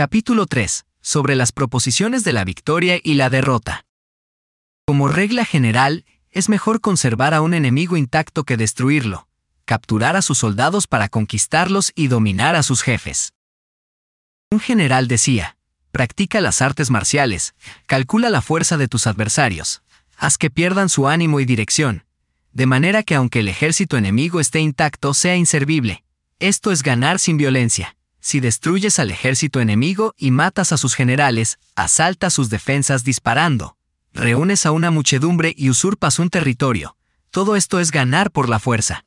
Capítulo 3. Sobre las proposiciones de la victoria y la derrota. Como regla general, es mejor conservar a un enemigo intacto que destruirlo, capturar a sus soldados para conquistarlos y dominar a sus jefes. Un general decía, practica las artes marciales, calcula la fuerza de tus adversarios, haz que pierdan su ánimo y dirección, de manera que aunque el ejército enemigo esté intacto sea inservible. Esto es ganar sin violencia. Si destruyes al ejército enemigo y matas a sus generales, asaltas sus defensas disparando, reúnes a una muchedumbre y usurpas un territorio. Todo esto es ganar por la fuerza.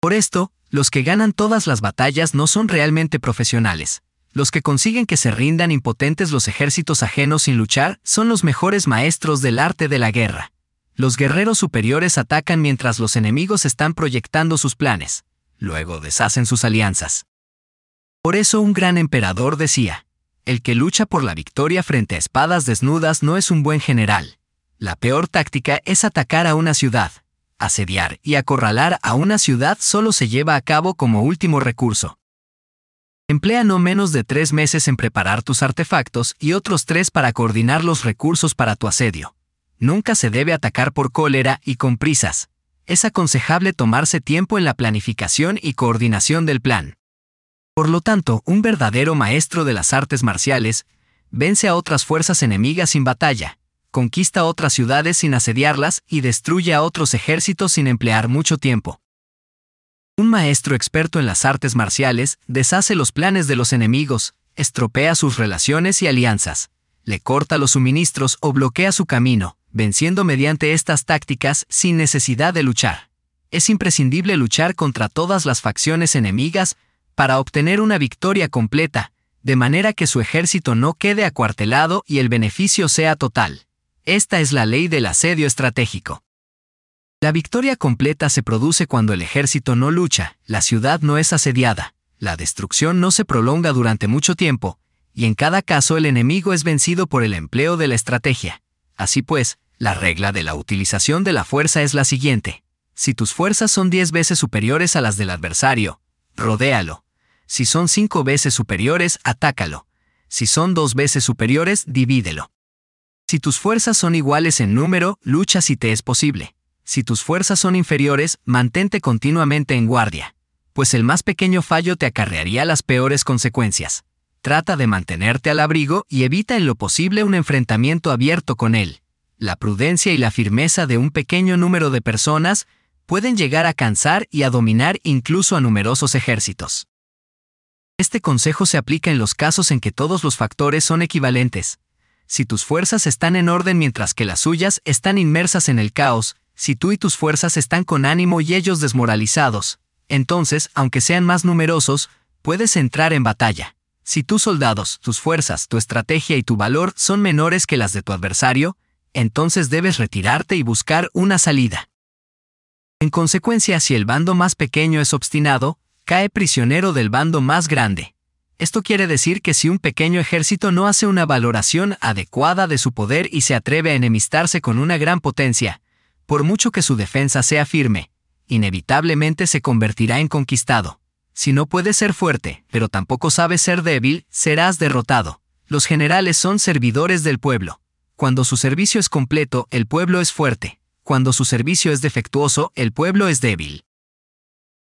Por esto, los que ganan todas las batallas no son realmente profesionales. Los que consiguen que se rindan impotentes los ejércitos ajenos sin luchar son los mejores maestros del arte de la guerra. Los guerreros superiores atacan mientras los enemigos están proyectando sus planes. Luego deshacen sus alianzas. Por eso un gran emperador decía, el que lucha por la victoria frente a espadas desnudas no es un buen general. La peor táctica es atacar a una ciudad. Asediar y acorralar a una ciudad solo se lleva a cabo como último recurso. Emplea no menos de tres meses en preparar tus artefactos y otros tres para coordinar los recursos para tu asedio. Nunca se debe atacar por cólera y con prisas. Es aconsejable tomarse tiempo en la planificación y coordinación del plan. Por lo tanto, un verdadero maestro de las artes marciales vence a otras fuerzas enemigas sin batalla, conquista otras ciudades sin asediarlas y destruye a otros ejércitos sin emplear mucho tiempo. Un maestro experto en las artes marciales deshace los planes de los enemigos, estropea sus relaciones y alianzas, le corta los suministros o bloquea su camino, venciendo mediante estas tácticas sin necesidad de luchar. Es imprescindible luchar contra todas las facciones enemigas para obtener una victoria completa, de manera que su ejército no quede acuartelado y el beneficio sea total. Esta es la ley del asedio estratégico. La victoria completa se produce cuando el ejército no lucha, la ciudad no es asediada, la destrucción no se prolonga durante mucho tiempo, y en cada caso el enemigo es vencido por el empleo de la estrategia. Así pues, la regla de la utilización de la fuerza es la siguiente. Si tus fuerzas son 10 veces superiores a las del adversario, rodéalo, si son cinco veces superiores, atácalo. Si son dos veces superiores, divídelo. Si tus fuerzas son iguales en número, lucha si te es posible. Si tus fuerzas son inferiores, mantente continuamente en guardia, pues el más pequeño fallo te acarrearía las peores consecuencias. Trata de mantenerte al abrigo y evita en lo posible un enfrentamiento abierto con él. La prudencia y la firmeza de un pequeño número de personas pueden llegar a cansar y a dominar incluso a numerosos ejércitos. Este consejo se aplica en los casos en que todos los factores son equivalentes. Si tus fuerzas están en orden mientras que las suyas están inmersas en el caos, si tú y tus fuerzas están con ánimo y ellos desmoralizados, entonces, aunque sean más numerosos, puedes entrar en batalla. Si tus soldados, tus fuerzas, tu estrategia y tu valor son menores que las de tu adversario, entonces debes retirarte y buscar una salida. En consecuencia, si el bando más pequeño es obstinado, cae prisionero del bando más grande. Esto quiere decir que si un pequeño ejército no hace una valoración adecuada de su poder y se atreve a enemistarse con una gran potencia, por mucho que su defensa sea firme, inevitablemente se convertirá en conquistado. Si no puedes ser fuerte, pero tampoco sabes ser débil, serás derrotado. Los generales son servidores del pueblo. Cuando su servicio es completo, el pueblo es fuerte. Cuando su servicio es defectuoso, el pueblo es débil.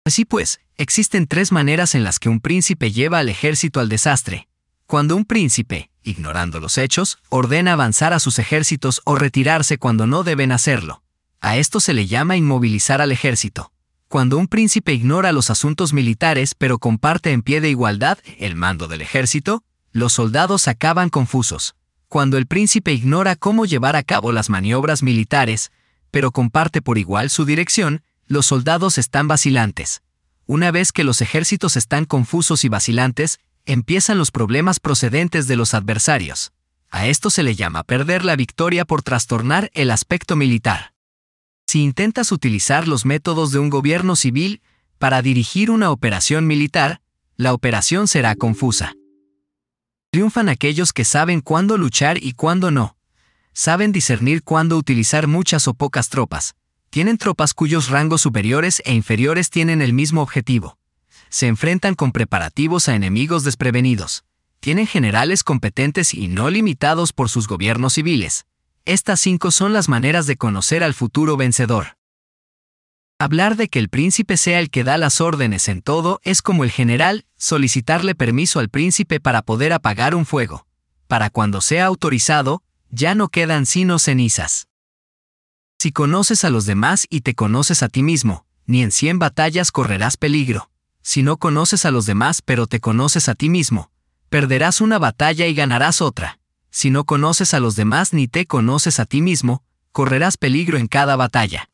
Así pues, existen tres maneras en las que un príncipe lleva al ejército al desastre. Cuando un príncipe, ignorando los hechos, ordena avanzar a sus ejércitos o retirarse cuando no deben hacerlo. A esto se le llama inmovilizar al ejército. Cuando un príncipe ignora los asuntos militares pero comparte en pie de igualdad el mando del ejército, los soldados acaban confusos. Cuando el príncipe ignora cómo llevar a cabo las maniobras militares, pero comparte por igual su dirección, los soldados están vacilantes. Una vez que los ejércitos están confusos y vacilantes, empiezan los problemas procedentes de los adversarios. A esto se le llama perder la victoria por trastornar el aspecto militar. Si intentas utilizar los métodos de un gobierno civil para dirigir una operación militar, la operación será confusa. Triunfan aquellos que saben cuándo luchar y cuándo no. Saben discernir cuándo utilizar muchas o pocas tropas, tienen tropas cuyos rangos superiores e inferiores tienen el mismo objetivo. Se enfrentan con preparativos a enemigos desprevenidos. tienen generales competentes y no limitados por sus gobiernos civiles. Estas cinco son las maneras de conocer al futuro vencedor. Hablar de que el príncipe sea el que da las órdenes en todo es como el general solicitarle permiso al príncipe para poder apagar un fuego. Para cuando sea autorizado, ya no quedan sino cenizas. Si conoces a los demás y te conoces a ti mismo, ni en cien batallas correrás peligro. Si no conoces a los demás pero te conoces a ti mismo, perderás una batalla y ganarás otra. Si no conoces a los demás ni te conoces a ti mismo, correrás peligro en cada batalla.